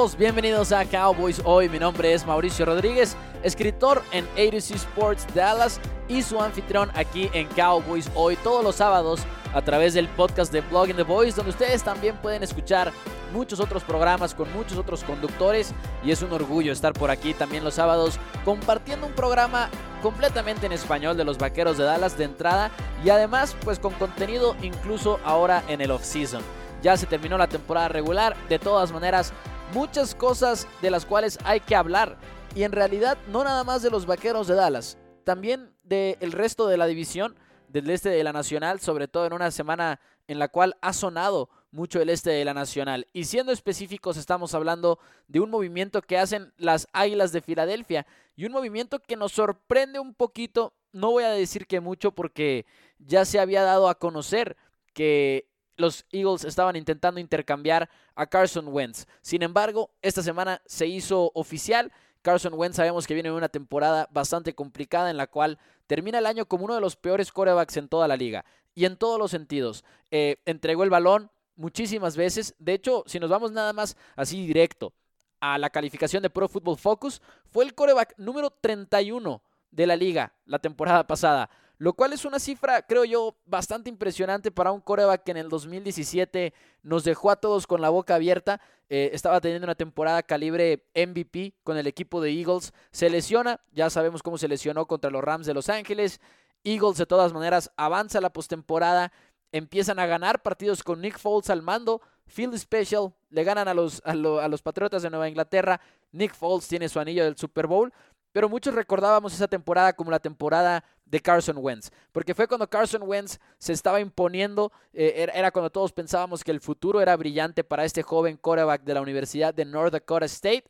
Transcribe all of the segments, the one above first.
Bienvenidos a Cowboys Hoy. Mi nombre es Mauricio Rodríguez, escritor en A2C Sports Dallas y su anfitrión aquí en Cowboys Hoy todos los sábados a través del podcast de Blogging the Voice, donde ustedes también pueden escuchar muchos otros programas con muchos otros conductores y es un orgullo estar por aquí también los sábados compartiendo un programa completamente en español de los Vaqueros de Dallas de entrada y además pues con contenido incluso ahora en el off-season. Ya se terminó la temporada regular, de todas maneras muchas cosas de las cuales hay que hablar. Y en realidad no nada más de los Vaqueros de Dallas, también del resto de la división del este de la Nacional, sobre todo en una semana en la cual ha sonado mucho el este de la Nacional. Y siendo específicos, estamos hablando de un movimiento que hacen las Águilas de Filadelfia y un movimiento que nos sorprende un poquito. No voy a decir que mucho porque ya se había dado a conocer que los Eagles estaban intentando intercambiar a Carson Wentz. Sin embargo, esta semana se hizo oficial. Carson Wentz sabemos que viene en una temporada bastante complicada en la cual termina el año como uno de los peores corebacks en toda la liga. Y en todos los sentidos. Eh, entregó el balón muchísimas veces. De hecho, si nos vamos nada más así directo a la calificación de Pro Football Focus, fue el coreback número 31 de la liga la temporada pasada lo cual es una cifra, creo yo, bastante impresionante para un coreback que en el 2017 nos dejó a todos con la boca abierta. Eh, estaba teniendo una temporada calibre MVP con el equipo de Eagles. Se lesiona, ya sabemos cómo se lesionó contra los Rams de Los Ángeles. Eagles de todas maneras avanza a la postemporada, empiezan a ganar partidos con Nick Foles al mando. Field Special, le ganan a los, a los Patriotas de Nueva Inglaterra. Nick Foles tiene su anillo del Super Bowl. Pero muchos recordábamos esa temporada como la temporada de Carson Wentz, porque fue cuando Carson Wentz se estaba imponiendo, eh, era, cuando todos pensábamos que el futuro era brillante para este joven quarterback de la Universidad de North Dakota State.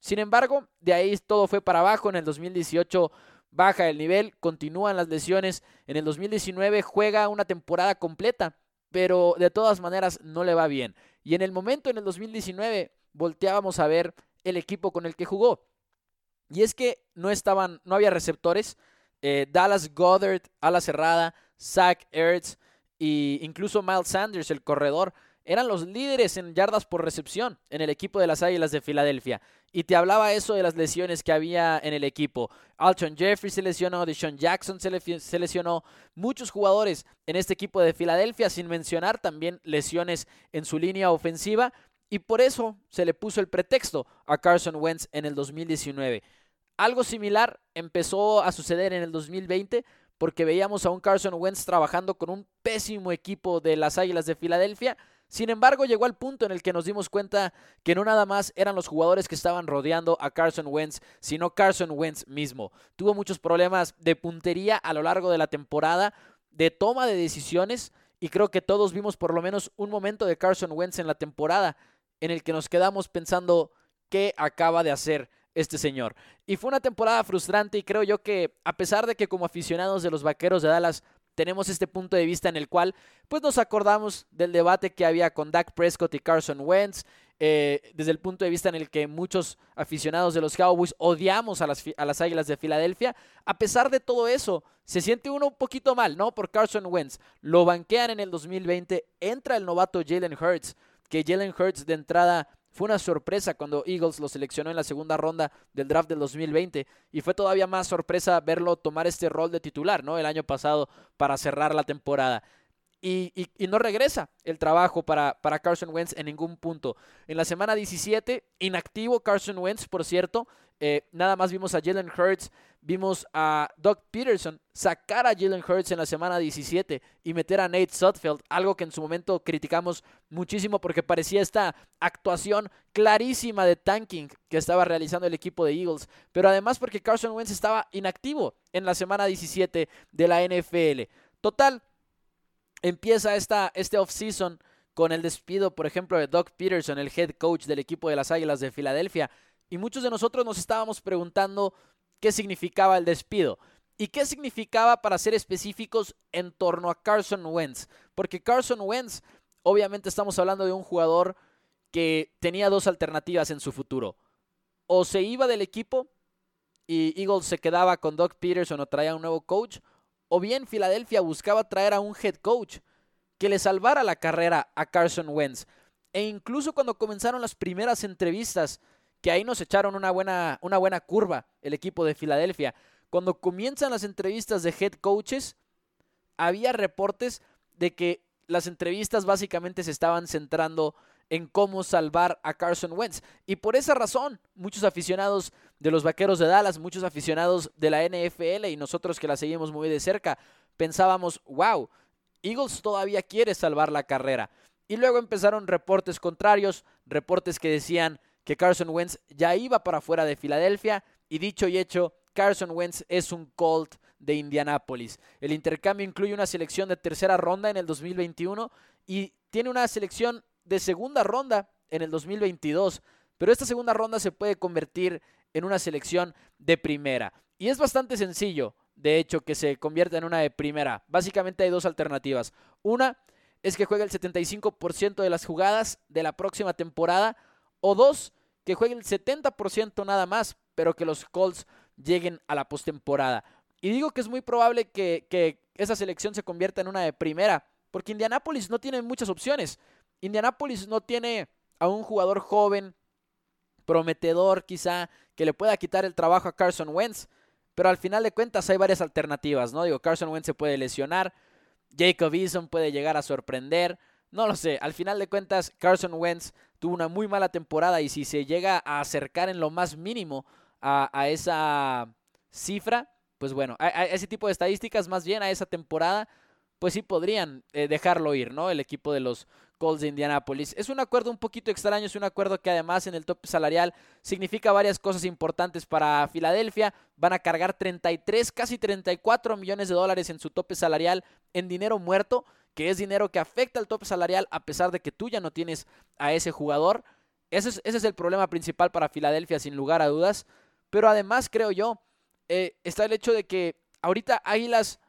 Sin embargo, de ahí todo fue para abajo. En el 2018 baja el nivel, continúan las lesiones. En el 2019 juega una temporada completa, pero de todas maneras no le va bien. Y en el momento, en el 2019, volteábamos a ver el equipo con el que jugó. Y es que no estaban, no había receptores. Eh, Dallas Goddard, ala cerrada, Zach Ertz e incluso Miles Sanders, el corredor, eran los líderes en yardas por recepción en el equipo de las Águilas de Filadelfia. Y te hablaba eso de las lesiones que había en el equipo. Alton Jeffrey se lesionó, Deshaun Jackson se lesionó, muchos jugadores en este equipo de Filadelfia, sin mencionar también lesiones en su línea ofensiva. Y por eso se le puso el pretexto a Carson Wentz en el 2019. Algo similar empezó a suceder en el 2020 porque veíamos a un Carson Wentz trabajando con un pésimo equipo de las Águilas de Filadelfia. Sin embargo, llegó al punto en el que nos dimos cuenta que no nada más eran los jugadores que estaban rodeando a Carson Wentz, sino Carson Wentz mismo. Tuvo muchos problemas de puntería a lo largo de la temporada, de toma de decisiones, y creo que todos vimos por lo menos un momento de Carson Wentz en la temporada en el que nos quedamos pensando qué acaba de hacer este señor. Y fue una temporada frustrante y creo yo que a pesar de que como aficionados de los Vaqueros de Dallas tenemos este punto de vista en el cual pues nos acordamos del debate que había con Dak Prescott y Carson Wentz, eh, desde el punto de vista en el que muchos aficionados de los Cowboys odiamos a las, a las Águilas de Filadelfia, a pesar de todo eso, se siente uno un poquito mal, ¿no? Por Carson Wentz. Lo banquean en el 2020, entra el novato Jalen Hurts, que Jalen Hurts de entrada fue una sorpresa cuando Eagles lo seleccionó en la segunda ronda del draft del 2020 y fue todavía más sorpresa verlo tomar este rol de titular, ¿no? El año pasado para cerrar la temporada. Y, no regresa el trabajo para, para, Carson Wentz en ningún punto. En la semana 17, inactivo Carson Wentz, por cierto, Eh, nada más vimos a Jalen Hurts, vimos a Doug Peterson sacar a Jalen Hurts en la semana 17 y meter a Nate Sutfield, algo que en su momento criticamos muchísimo porque parecía esta actuación clarísima de tanking que estaba realizando el equipo de Eagles, pero además porque Carson Wentz estaba inactivo en la semana 17 de la NFL. Total, empieza esta, este offseason con el despido, por ejemplo, de Doug Peterson, el head coach del equipo de las Águilas de Filadelfia. Y muchos de nosotros nos estábamos preguntando qué significaba el despido. ¿Y qué significaba, para ser específicos, en torno a Carson Wentz? Porque Carson Wentz, obviamente estamos hablando de un jugador que tenía dos alternativas en su futuro. O se iba del equipo y Eagles se quedaba con Doug Peterson o traía un nuevo coach, o bien Filadelfia buscaba traer a un head coach que le salvara la carrera a Carson Wentz. E incluso cuando comenzaron las primeras entrevistas, que ahí nos echaron una buena, una buena curva el equipo de Filadelfia. Cuando comienzan las entrevistas de head coaches, había reportes de que las entrevistas básicamente se estaban centrando en cómo salvar a Carson Wentz. Y por esa razón, muchos aficionados de los Vaqueros de Dallas, muchos aficionados de la NFL y nosotros que la seguimos muy de cerca, pensábamos, wow, Eagles todavía quiere salvar la carrera. Y luego empezaron reportes contrarios, reportes que decían que Carson Wentz ya iba para afuera de Filadelfia y dicho y hecho, Carson Wentz es un Colt de Indianápolis. El intercambio incluye una selección de tercera ronda en el 2021 y tiene una selección de segunda ronda en el 2022, pero esta segunda ronda se puede convertir en una selección de primera. Y es bastante sencillo de hecho, que se convierta en una de primera. Básicamente hay dos alternativas. Una es que juegue el 75% de las jugadas de la próxima temporada. O dos, que juegue el 70% nada más, pero que los Colts lleguen a la postemporada. Y digo que es muy probable que, que esa selección se convierta en una de primera, porque Indianapolis no tiene muchas opciones. Indianapolis no tiene a un jugador joven, prometedor quizá, que le pueda quitar el trabajo a Carson Wentz. Pero al final de cuentas hay varias alternativas, ¿no? Digo, Carson Wentz se puede lesionar, Jacob Eason puede llegar a sorprender, no lo sé. Al final de cuentas, Carson Wentz tuvo una muy mala temporada y si se llega a acercar en lo más mínimo a, esa cifra, pues bueno, a, ese tipo de estadísticas, más bien a esa temporada, pues sí podrían eh, dejarlo ir, ¿no? El equipo de los Colts de Indianapolis. Es un acuerdo un poquito extraño, es un acuerdo que además en el top salarial significa varias cosas importantes para Filadelfia. Van a cargar 33, casi 34 millones de dólares en su tope salarial en dinero muerto, que es dinero que afecta al tope salarial a pesar de que tú ya no tienes a ese jugador. Ese es, ese es el problema principal para Filadelfia, sin lugar a dudas. Pero además, creo yo, eh, está el hecho de que ahorita Águilas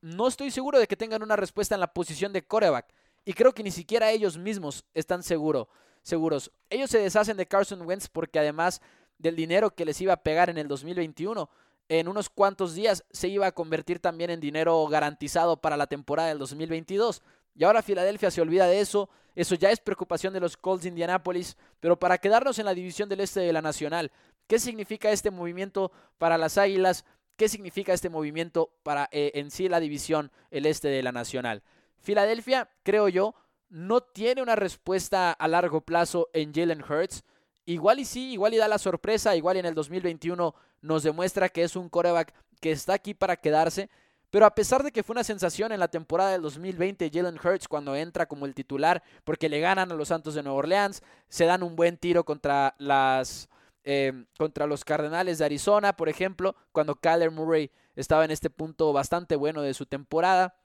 no estoy seguro de que tengan una respuesta en la posición de coreback. Y creo que ni siquiera ellos mismos están seguro, seguros. Ellos se deshacen de Carson Wentz porque además del dinero que les iba a pegar en el 2021, en unos cuantos días se iba a convertir también en dinero garantizado para la temporada del 2022. Y ahora Filadelfia se olvida de eso. Eso ya es preocupación de los Colts de Indianapolis. Pero para quedarnos en la división del este de la Nacional, ¿qué significa este movimiento para las Águilas? ¿Qué significa este movimiento para eh, en sí la división el este de la Nacional? Filadelfia, creo yo, no tiene una respuesta a largo plazo en Jalen Hurts. Igual y sí, igual y da la sorpresa, igual en el 2021 nos demuestra que es un coreback que está aquí para quedarse. Pero a pesar de que fue una sensación en la temporada del 2020, Jalen Hurts cuando entra como el titular, porque le ganan a los Santos de Nueva Orleans, se dan un buen tiro contra las eh, contra los Cardenales de Arizona, por ejemplo, cuando Kyler Murray estaba en este punto bastante bueno de su temporada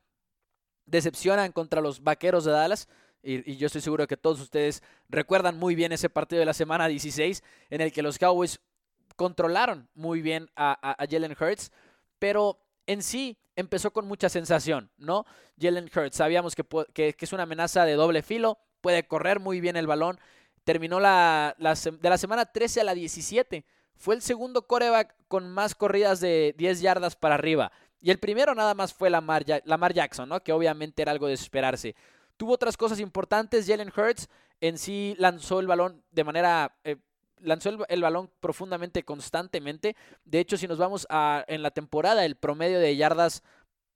decepcionan contra los Vaqueros de Dallas. Y, yo estoy seguro que todos ustedes recuerdan muy bien ese partido de la semana 16 en el que los Cowboys controlaron muy bien a, Jalen Hurts, pero en sí empezó con mucha sensación, ¿no? Jalen Hurts, sabíamos que, que, es una amenaza de doble filo, puede correr muy bien el balón, terminó la, de la semana 13 a la 17, fue el segundo coreback con más corridas de 10 yardas para arriba. Y el primero nada más fue Lamar, Lamar Jackson, ¿no? Que obviamente era algo de esperarse. Tuvo otras cosas importantes. Jalen Hurts en sí lanzó el balón de manera. Eh, lanzó el, balón profundamente, constantemente. De hecho, si nos vamos a en la temporada, el promedio de yardas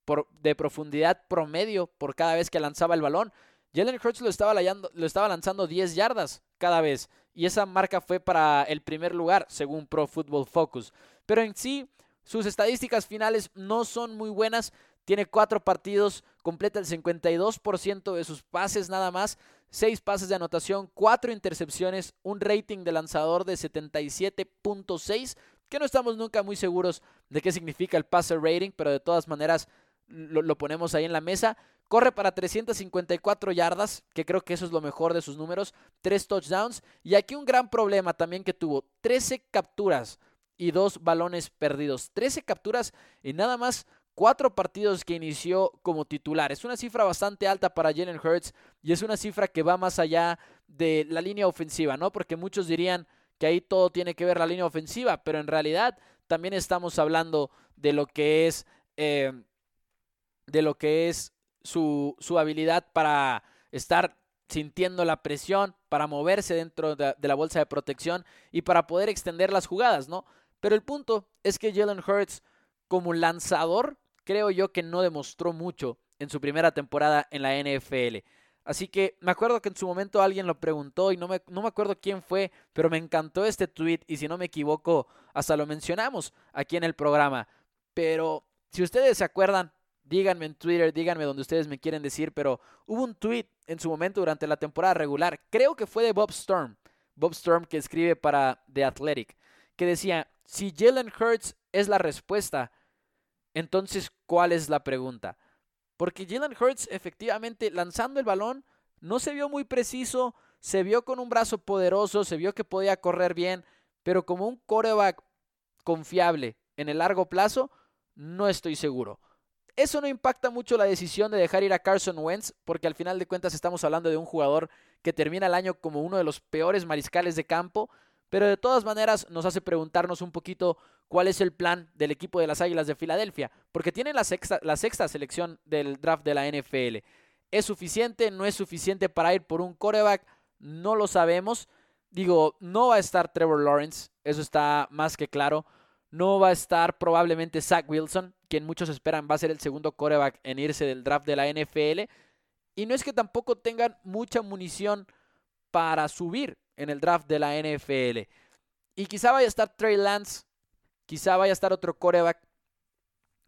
por, de profundidad promedio por cada vez que lanzaba el balón Jalen Hurts lo estaba, lo estaba lanzando 10 yardas cada vez. Y esa marca fue para el primer lugar, según Pro Football Focus. Pero en sí, sus estadísticas finales no son muy buenas. Tiene cuatro partidos, completa el 52% de sus pases nada más, seis pases de anotación, cuatro intercepciones, un rating de lanzador de 77.6, que no estamos nunca muy seguros de qué significa el passer rating, pero de todas maneras lo, ponemos ahí en la mesa. Corre para 354 yardas, que creo que eso es lo mejor de sus números, tres touchdowns y aquí un gran problema también que tuvo, 13 capturas y dos balones perdidos, 13 capturas y nada más cuatro partidos que inició como titular. Es una cifra bastante alta para Jalen Hurts y es una cifra que va más allá de la línea ofensiva, ¿no? Porque muchos dirían que ahí todo tiene que ver la línea ofensiva, pero en realidad también estamos hablando de lo que es, eh, de lo que es su, su habilidad para estar sintiendo la presión, para moverse dentro de, de la bolsa de protección y para poder extender las jugadas, ¿no? Pero el punto es que Jalen Hurts como lanzador creo yo que no demostró mucho en su primera temporada en la NFL. Así que me acuerdo que en su momento alguien lo preguntó y no me, no me acuerdo quién fue, pero me encantó este tweet y si no me equivoco, hasta lo mencionamos aquí en el programa. Pero si ustedes se acuerdan, díganme en Twitter, díganme donde ustedes me quieren decir, pero hubo un tweet en su momento durante la temporada regular, creo que fue de Bob Storm, Bob Storm que escribe para The Athletic, que decía, si Jalen Hurts es la respuesta, entonces, ¿cuál es la pregunta? Porque Jalen Hurts efectivamente lanzando el balón no se vio muy preciso, se vio con un brazo poderoso, se vio que podía correr bien, pero como un coreback confiable en el largo plazo, no estoy seguro. Eso no impacta mucho la decisión de dejar ir a Carson Wentz, porque al final de cuentas estamos hablando de un jugador que termina el año como uno de los peores mariscales de campo, pero de todas maneras nos hace preguntarnos un poquito cuál es el plan del equipo de las Águilas de Filadelfia, porque tienen la sexta, la sexta selección del draft de la NFL. ¿Es suficiente? ¿No es suficiente para ir por un coreback? No lo sabemos. Digo, no va a estar Trevor Lawrence, eso está más que claro. No va a estar probablemente Zach Wilson, quien muchos esperan va a ser el segundo coreback en irse del draft de la NFL. Y no es que tampoco tengan mucha munición para subir en el draft de la NFL. Y quizá vaya a estar Trey Lance, quizá vaya a estar otro coreback,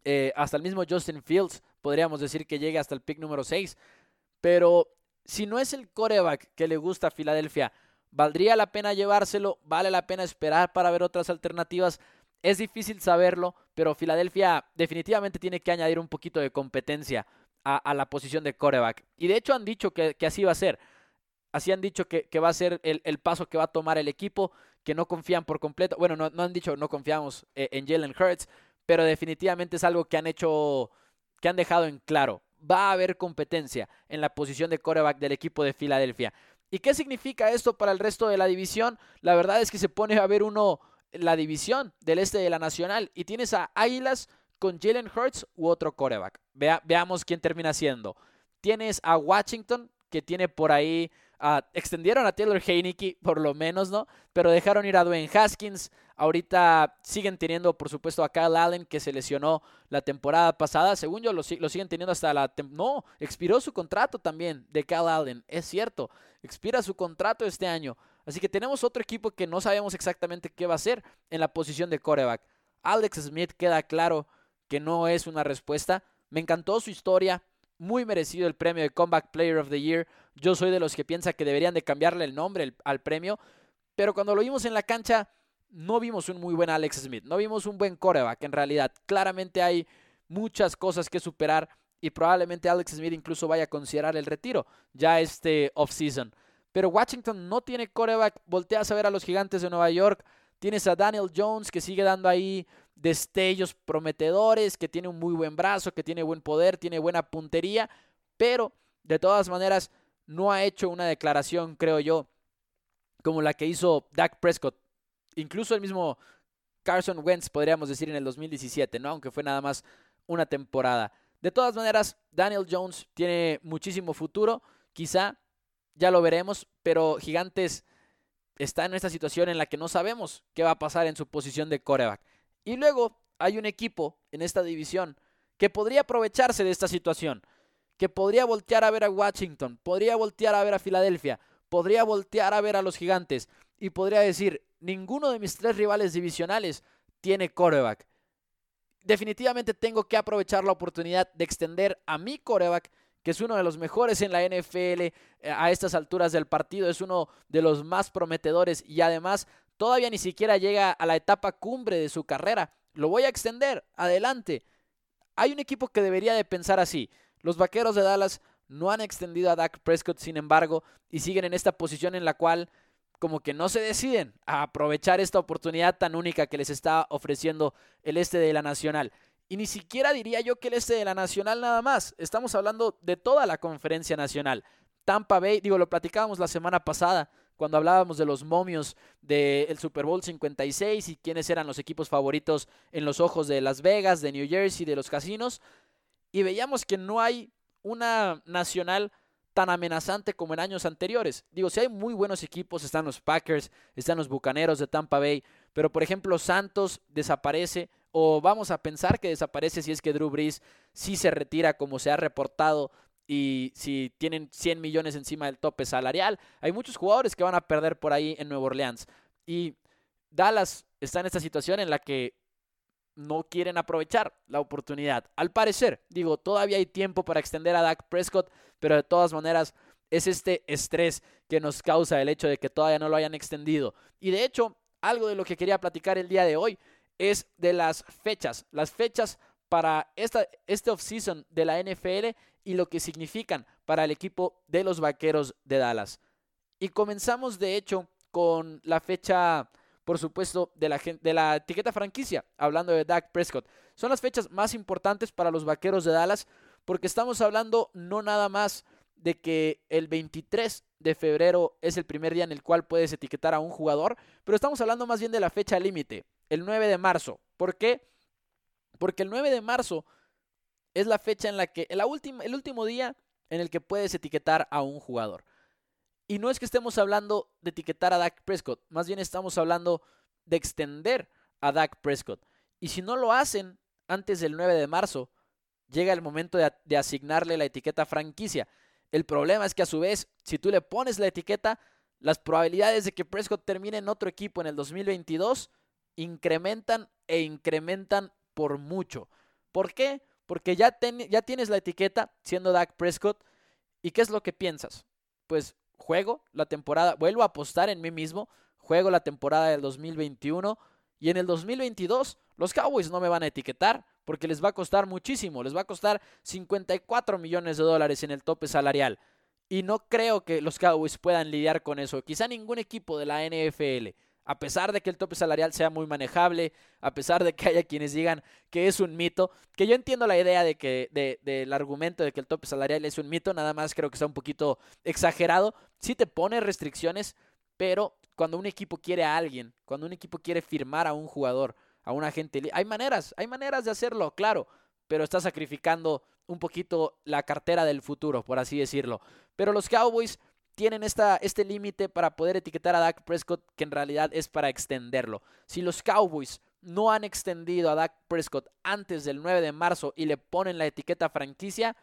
eh, hasta el mismo Justin Fields, podríamos decir que llegue hasta el pick número 6. Pero si no es el coreback que le gusta a Filadelfia, ¿valdría la pena llevárselo? ¿Vale la pena esperar para ver otras alternativas? Es difícil saberlo, pero Filadelfia definitivamente tiene que añadir un poquito de competencia a, la posición de coreback. Y de hecho han dicho que así va a ser. Así han dicho que, va a ser el, paso que va a tomar el equipo, que no confían por completo. Bueno, no, han dicho no confiamos eh, en Jalen Hurts, pero definitivamente es algo que han hecho, que han dejado en claro. Va a haber competencia en la posición de coreback del equipo de Filadelfia. ¿Y qué significa esto para el resto de la división? La verdad es que se pone a ver uno la división del este de la Nacional y tienes a Águilas con Jalen Hurts u otro coreback. veamos quién termina siendo. Tienes a Washington que tiene por ahí extendieron a Taylor Heineke, por lo menos, ¿no? Pero dejaron ir a Dwayne Haskins. Ahorita siguen teniendo, por supuesto, a Kyle Allen, que se lesionó la temporada pasada. Según yo, lo, siguen teniendo hasta la... No, expiró su contrato también de Kyle Allen. Es cierto, expira su contrato este año. Así que tenemos otro equipo que no sabemos exactamente qué va a hacer en la posición de coreback. Alex Smith queda claro que no es una respuesta. Me encantó su historia muy merecido el premio de Comeback Player of the Year. Yo soy de los que piensa que deberían de cambiarle el nombre al premio, pero cuando lo vimos en la cancha no vimos un muy buen Alex Smith, no vimos un buen coreback en realidad. Claramente hay muchas cosas que superar y probablemente Alex Smith incluso vaya a considerar el retiro ya este offseason. Pero Washington no tiene coreback, volteas a ver a los gigantes de Nueva York, tienes a Daniel Jones que sigue dando ahí destellos prometedores, que tiene un muy buen brazo, que tiene buen poder, tiene buena puntería, pero de todas maneras no ha hecho una declaración, creo yo, como la que hizo Dak Prescott. Incluso el mismo Carson Wentz, podríamos decir, en el 2017, ¿no? Aunque fue nada más una temporada. De todas maneras, Daniel Jones tiene muchísimo futuro, quizá, ya lo veremos, pero Gigantes está en esta situación en la que no sabemos qué va a pasar en su posición de coreback. Y luego hay un equipo en esta división que podría aprovecharse de esta situación, que podría voltear a ver a Washington, podría voltear a ver a Filadelfia, podría voltear a ver a los gigantes y podría decir, ninguno de mis tres rivales divisionales tiene coreback. Definitivamente tengo que aprovechar la oportunidad de extender a mi coreback, que es uno de los mejores en la NFL eh, a estas alturas del partido, es uno de los más prometedores y además todavía ni siquiera llega a la etapa cumbre de su carrera. Lo voy a extender, adelante. Hay un equipo que debería de pensar así. Los Vaqueros de Dallas no han extendido a Dak Prescott, sin embargo, y siguen en esta posición en la cual como que no se deciden a aprovechar esta oportunidad tan única que les está ofreciendo el este de la Nacional. Y ni siquiera diría yo que el este de la Nacional nada más. Estamos hablando de toda la conferencia nacional. Tampa Bay, digo, lo platicábamos la semana pasada cuando hablábamos de los momios del Super Bowl 56 y quiénes eran los equipos favoritos en los ojos de Las Vegas, de New Jersey, de los casinos. Y veíamos que no hay una nacional tan amenazante como en años anteriores. Digo, si hay muy buenos equipos, están los Packers, están los Bucaneros de Tampa Bay, pero por ejemplo Santos desaparece o vamos a pensar que desaparece si es que Drew Brees sí se retira como se ha reportado y si tienen 100 millones encima del tope salarial. Hay muchos jugadores que van a perder por ahí en Nueva Orleans. Y Dallas está en esta situación en la que no quieren aprovechar la oportunidad. Al parecer, digo, todavía hay tiempo para extender a Dak Prescott, pero de todas maneras es este estrés que nos causa el hecho de que todavía no lo hayan extendido. Y de hecho, algo de lo que quería platicar el día de hoy es de las fechas, las fechas para esta, este offseason de la NFL y lo que significan para el equipo de los Vaqueros de Dallas. Y comenzamos de hecho con la fecha por supuesto, de la, de la etiqueta franquicia, hablando de Dak Prescott. Son las fechas más importantes para los Vaqueros de Dallas porque estamos hablando no nada más de que el 23 de febrero es el primer día en el cual puedes etiquetar a un jugador, pero estamos hablando más bien de la fecha límite, el 9 de marzo. ¿Por qué? Porque el 9 de marzo es la fecha en la que, el último día en el que puedes etiquetar a un jugador. Y no es que estemos hablando de etiquetar a Dak Prescott, más bien estamos hablando de extender a Dak Prescott. Y si no lo hacen antes del 9 de marzo, llega el momento de, asignarle la etiqueta franquicia. El problema es que a su vez, si tú le pones la etiqueta, las probabilidades de que Prescott termine en otro equipo en el 2022 incrementan e incrementan por mucho. ¿Por qué? Porque ya, ya tienes la etiqueta siendo Dak Prescott. ¿Y qué es lo que piensas? Pues juego la temporada, vuelvo a apostar en mí mismo, juego la temporada del 2021 y en el 2022 los Cowboys no me van a etiquetar porque les va a costar muchísimo, les va a costar 54 millones de dólares en el tope salarial. Y no creo que los Cowboys puedan lidiar con eso. Quizá ningún equipo de la NFL a pesar de que el tope salarial sea muy manejable, a pesar de que haya quienes digan que es un mito, que yo entiendo la idea de que del argumento de que el tope salarial es un mito, nada más creo que está un poquito exagerado. Sí te pone restricciones, pero cuando un equipo quiere a alguien, cuando un equipo quiere firmar a un jugador, a un agente, hay maneras, hay maneras de hacerlo, claro, pero está sacrificando un poquito la cartera del futuro, por así decirlo. Pero los Cowboys tienen esta, este límite para poder etiquetar a Dak Prescott que en realidad es para extenderlo. Si los Cowboys no han extendido a Dak Prescott antes del 9 de marzo y le ponen la etiqueta franquicia,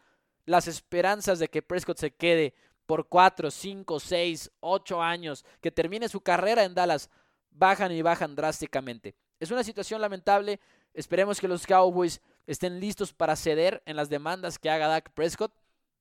las esperanzas de que Prescott se quede por 4, 5, 6, 8 años, que termine su carrera en Dallas, bajan y bajan drásticamente. Es una situación lamentable. Esperemos que los Cowboys estén listos para ceder en las demandas que haga Dak Prescott,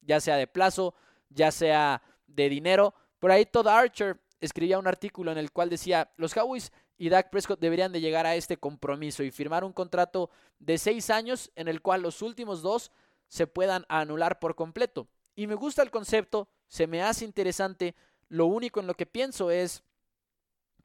ya sea de plazo, ya sea de dinero. Por ahí Todd Archer escribía un artículo en el cual decía, los Cowboys y Dak Prescott deberían de llegar a este compromiso y firmar un contrato de seis años en el cual los últimos dos se puedan anular por completo. Y me gusta el concepto, se me hace interesante. Lo único en lo que pienso es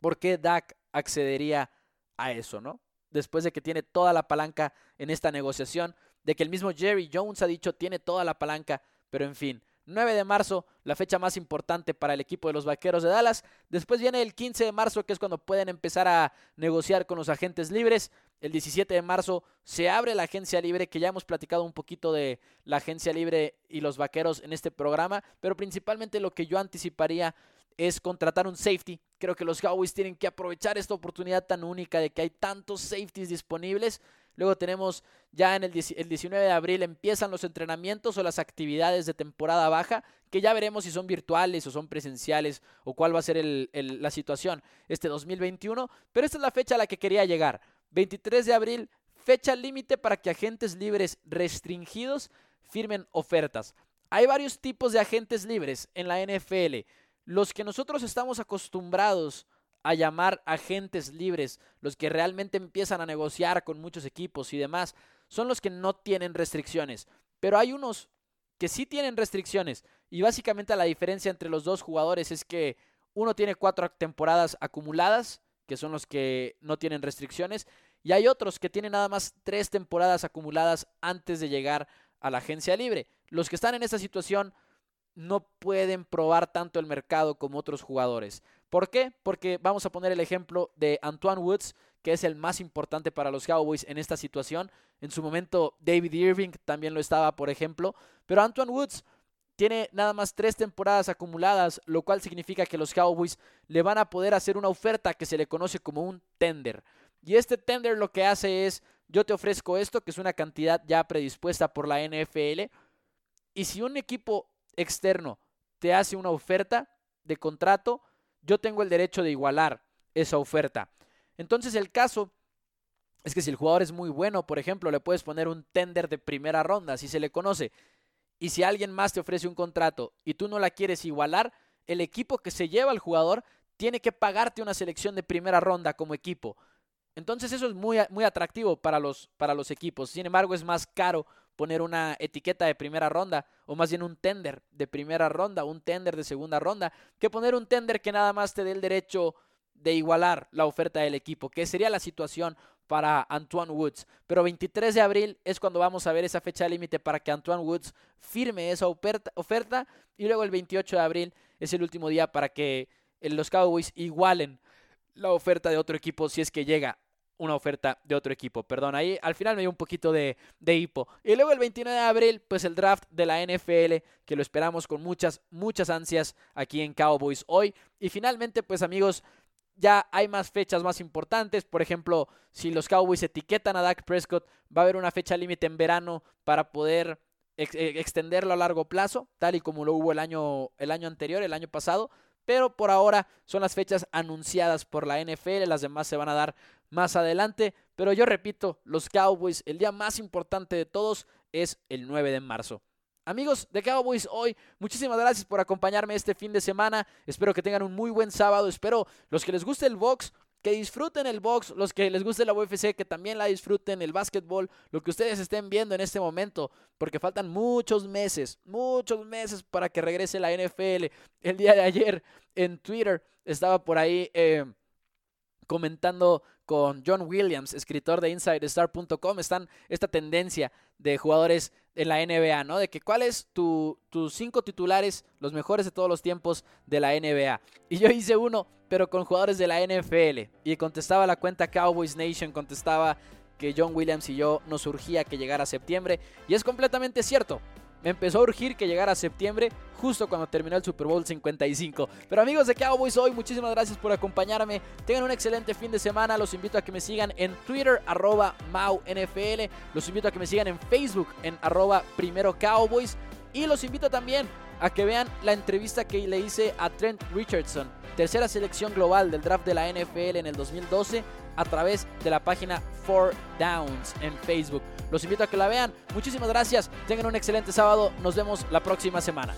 por qué Dak accedería a eso, ¿no? Después de que tiene toda la palanca en esta negociación, de que el mismo Jerry Jones ha dicho tiene toda la palanca, pero en fin, 9 de marzo, la fecha más importante para el equipo de los Vaqueros de Dallas. Después viene el 15 de marzo, que es cuando pueden empezar a negociar con los agentes libres. El 17 de marzo se abre la agencia libre, que ya hemos platicado un poquito de la agencia libre y los Vaqueros en este programa, pero principalmente lo que yo anticiparía es contratar un safety. Creo que los Cowboys tienen que aprovechar esta oportunidad tan única de que hay tantos safeties disponibles Luego tenemos ya en el, 19 de abril empiezan los entrenamientos o las actividades de temporada baja, que ya veremos si son virtuales o son presenciales o cuál va a ser la situación este 2021. Pero esta es la fecha a la que quería llegar. 23 de abril, fecha límite para que agentes libres restringidos firmen ofertas. Hay varios tipos de agentes libres en la NFL. Los que nosotros estamos acostumbrados a llamar agentes libres, los que realmente empiezan a negociar con muchos equipos y demás, son los que no tienen restricciones. Pero hay unos que sí tienen restricciones. Y básicamente la diferencia entre los dos jugadores es que uno tiene cuatro temporadas acumuladas, que son los que no tienen restricciones, y hay otros que tienen nada más tres temporadas acumuladas antes de llegar a la agencia libre. Los que están en esa situación no pueden probar tanto el mercado como otros jugadores. ¿Por qué? Porque vamos a poner el ejemplo de Antoine Woods, que es el más importante para los Cowboys en esta situación. En su momento David Irving también lo estaba, por ejemplo. Pero Antoine Woods tiene nada más tres temporadas acumuladas, lo cual significa que los Cowboys le van a poder hacer una oferta que se le conoce como un tender. Y este tender lo que hace es, yo te ofrezco esto, que es una cantidad ya predispuesta por la NFL, y si un equipo externo te hace una oferta de contrato, yo tengo el derecho de igualar esa oferta. Entonces el caso es que si el jugador es muy bueno, por ejemplo, le puedes poner un tender de primera ronda, si se le conoce. Y si alguien más te ofrece un contrato y tú no la quieres igualar, el equipo que se lleva al jugador tiene que pagarte una selección de primera ronda como equipo. Entonces eso es muy, muy atractivo para los, para los equipos. Sin embargo, es más caro poner una etiqueta de primera ronda o más bien un tender de primera ronda, un tender de segunda ronda, que poner un tender que nada más te dé el derecho de igualar la oferta del equipo, que sería la situación para Antoine Woods. Pero 23 de abril es cuando vamos a ver esa fecha límite para que Antoine Woods firme esa oferta, oferta y luego el 28 de abril es el último día para que los Cowboys igualen la oferta de otro equipo si es que llega una oferta de otro equipo. Perdón, ahí al final me dio un poquito de, de hipo. Y luego el 29 de abril, pues el draft de la NFL, que lo esperamos con muchas, muchas ansias aquí en Cowboys hoy. Y finalmente, pues amigos, ya hay más fechas más importantes. Por ejemplo, si los Cowboys etiquetan a Dak Prescott, va a haber una fecha límite en verano para poder eh, extenderlo a largo plazo, tal y como lo hubo el año, el año anterior, el año pasado. Pero por ahora son las fechas anunciadas por la NFL, las demás se van a dar más adelante. Pero yo repito, los Cowboys, el día más importante de todos es el 9 de marzo. Amigos de Cowboys, hoy muchísimas gracias por acompañarme este fin de semana. Espero que tengan un muy buen sábado. Espero los que les guste el box, que disfruten el box, los que les guste la UFC, que también la disfruten, el básquetbol, lo que ustedes estén viendo en este momento, porque faltan muchos meses, muchos meses para que regrese la NFL. El día de ayer en Twitter estaba por ahí eh, comentando con John Williams, escritor de InsideStar.com, están esta tendencia de jugadores en la NBA, ¿no? De que cuál es tus cinco titulares, los mejores de todos los tiempos de la NBA. Y yo hice uno, pero con jugadores de la NFL. Y contestaba la cuenta Cowboys Nation, contestaba que John Williams y yo nos urgía que llegara septiembre. Y es completamente cierto. Me empezó a urgir que llegara septiembre, justo cuando terminó el Super Bowl 55. Pero amigos de Cowboys hoy, muchísimas gracias por acompañarme. Tengan un excelente fin de semana. Los invito a que me sigan en Twitter, arroba MauNFL. Los invito a que me sigan en Facebook, en arroba Primero Cowboys. Y los invito también a que vean la entrevista que le hice a Trent Richardson, tercera selección global del draft de la NFL en el 2012 a través de la página 4 Downs en Facebook. Los invito a que la vean. Muchísimas gracias. Tengan un excelente sábado. Nos vemos la próxima semana.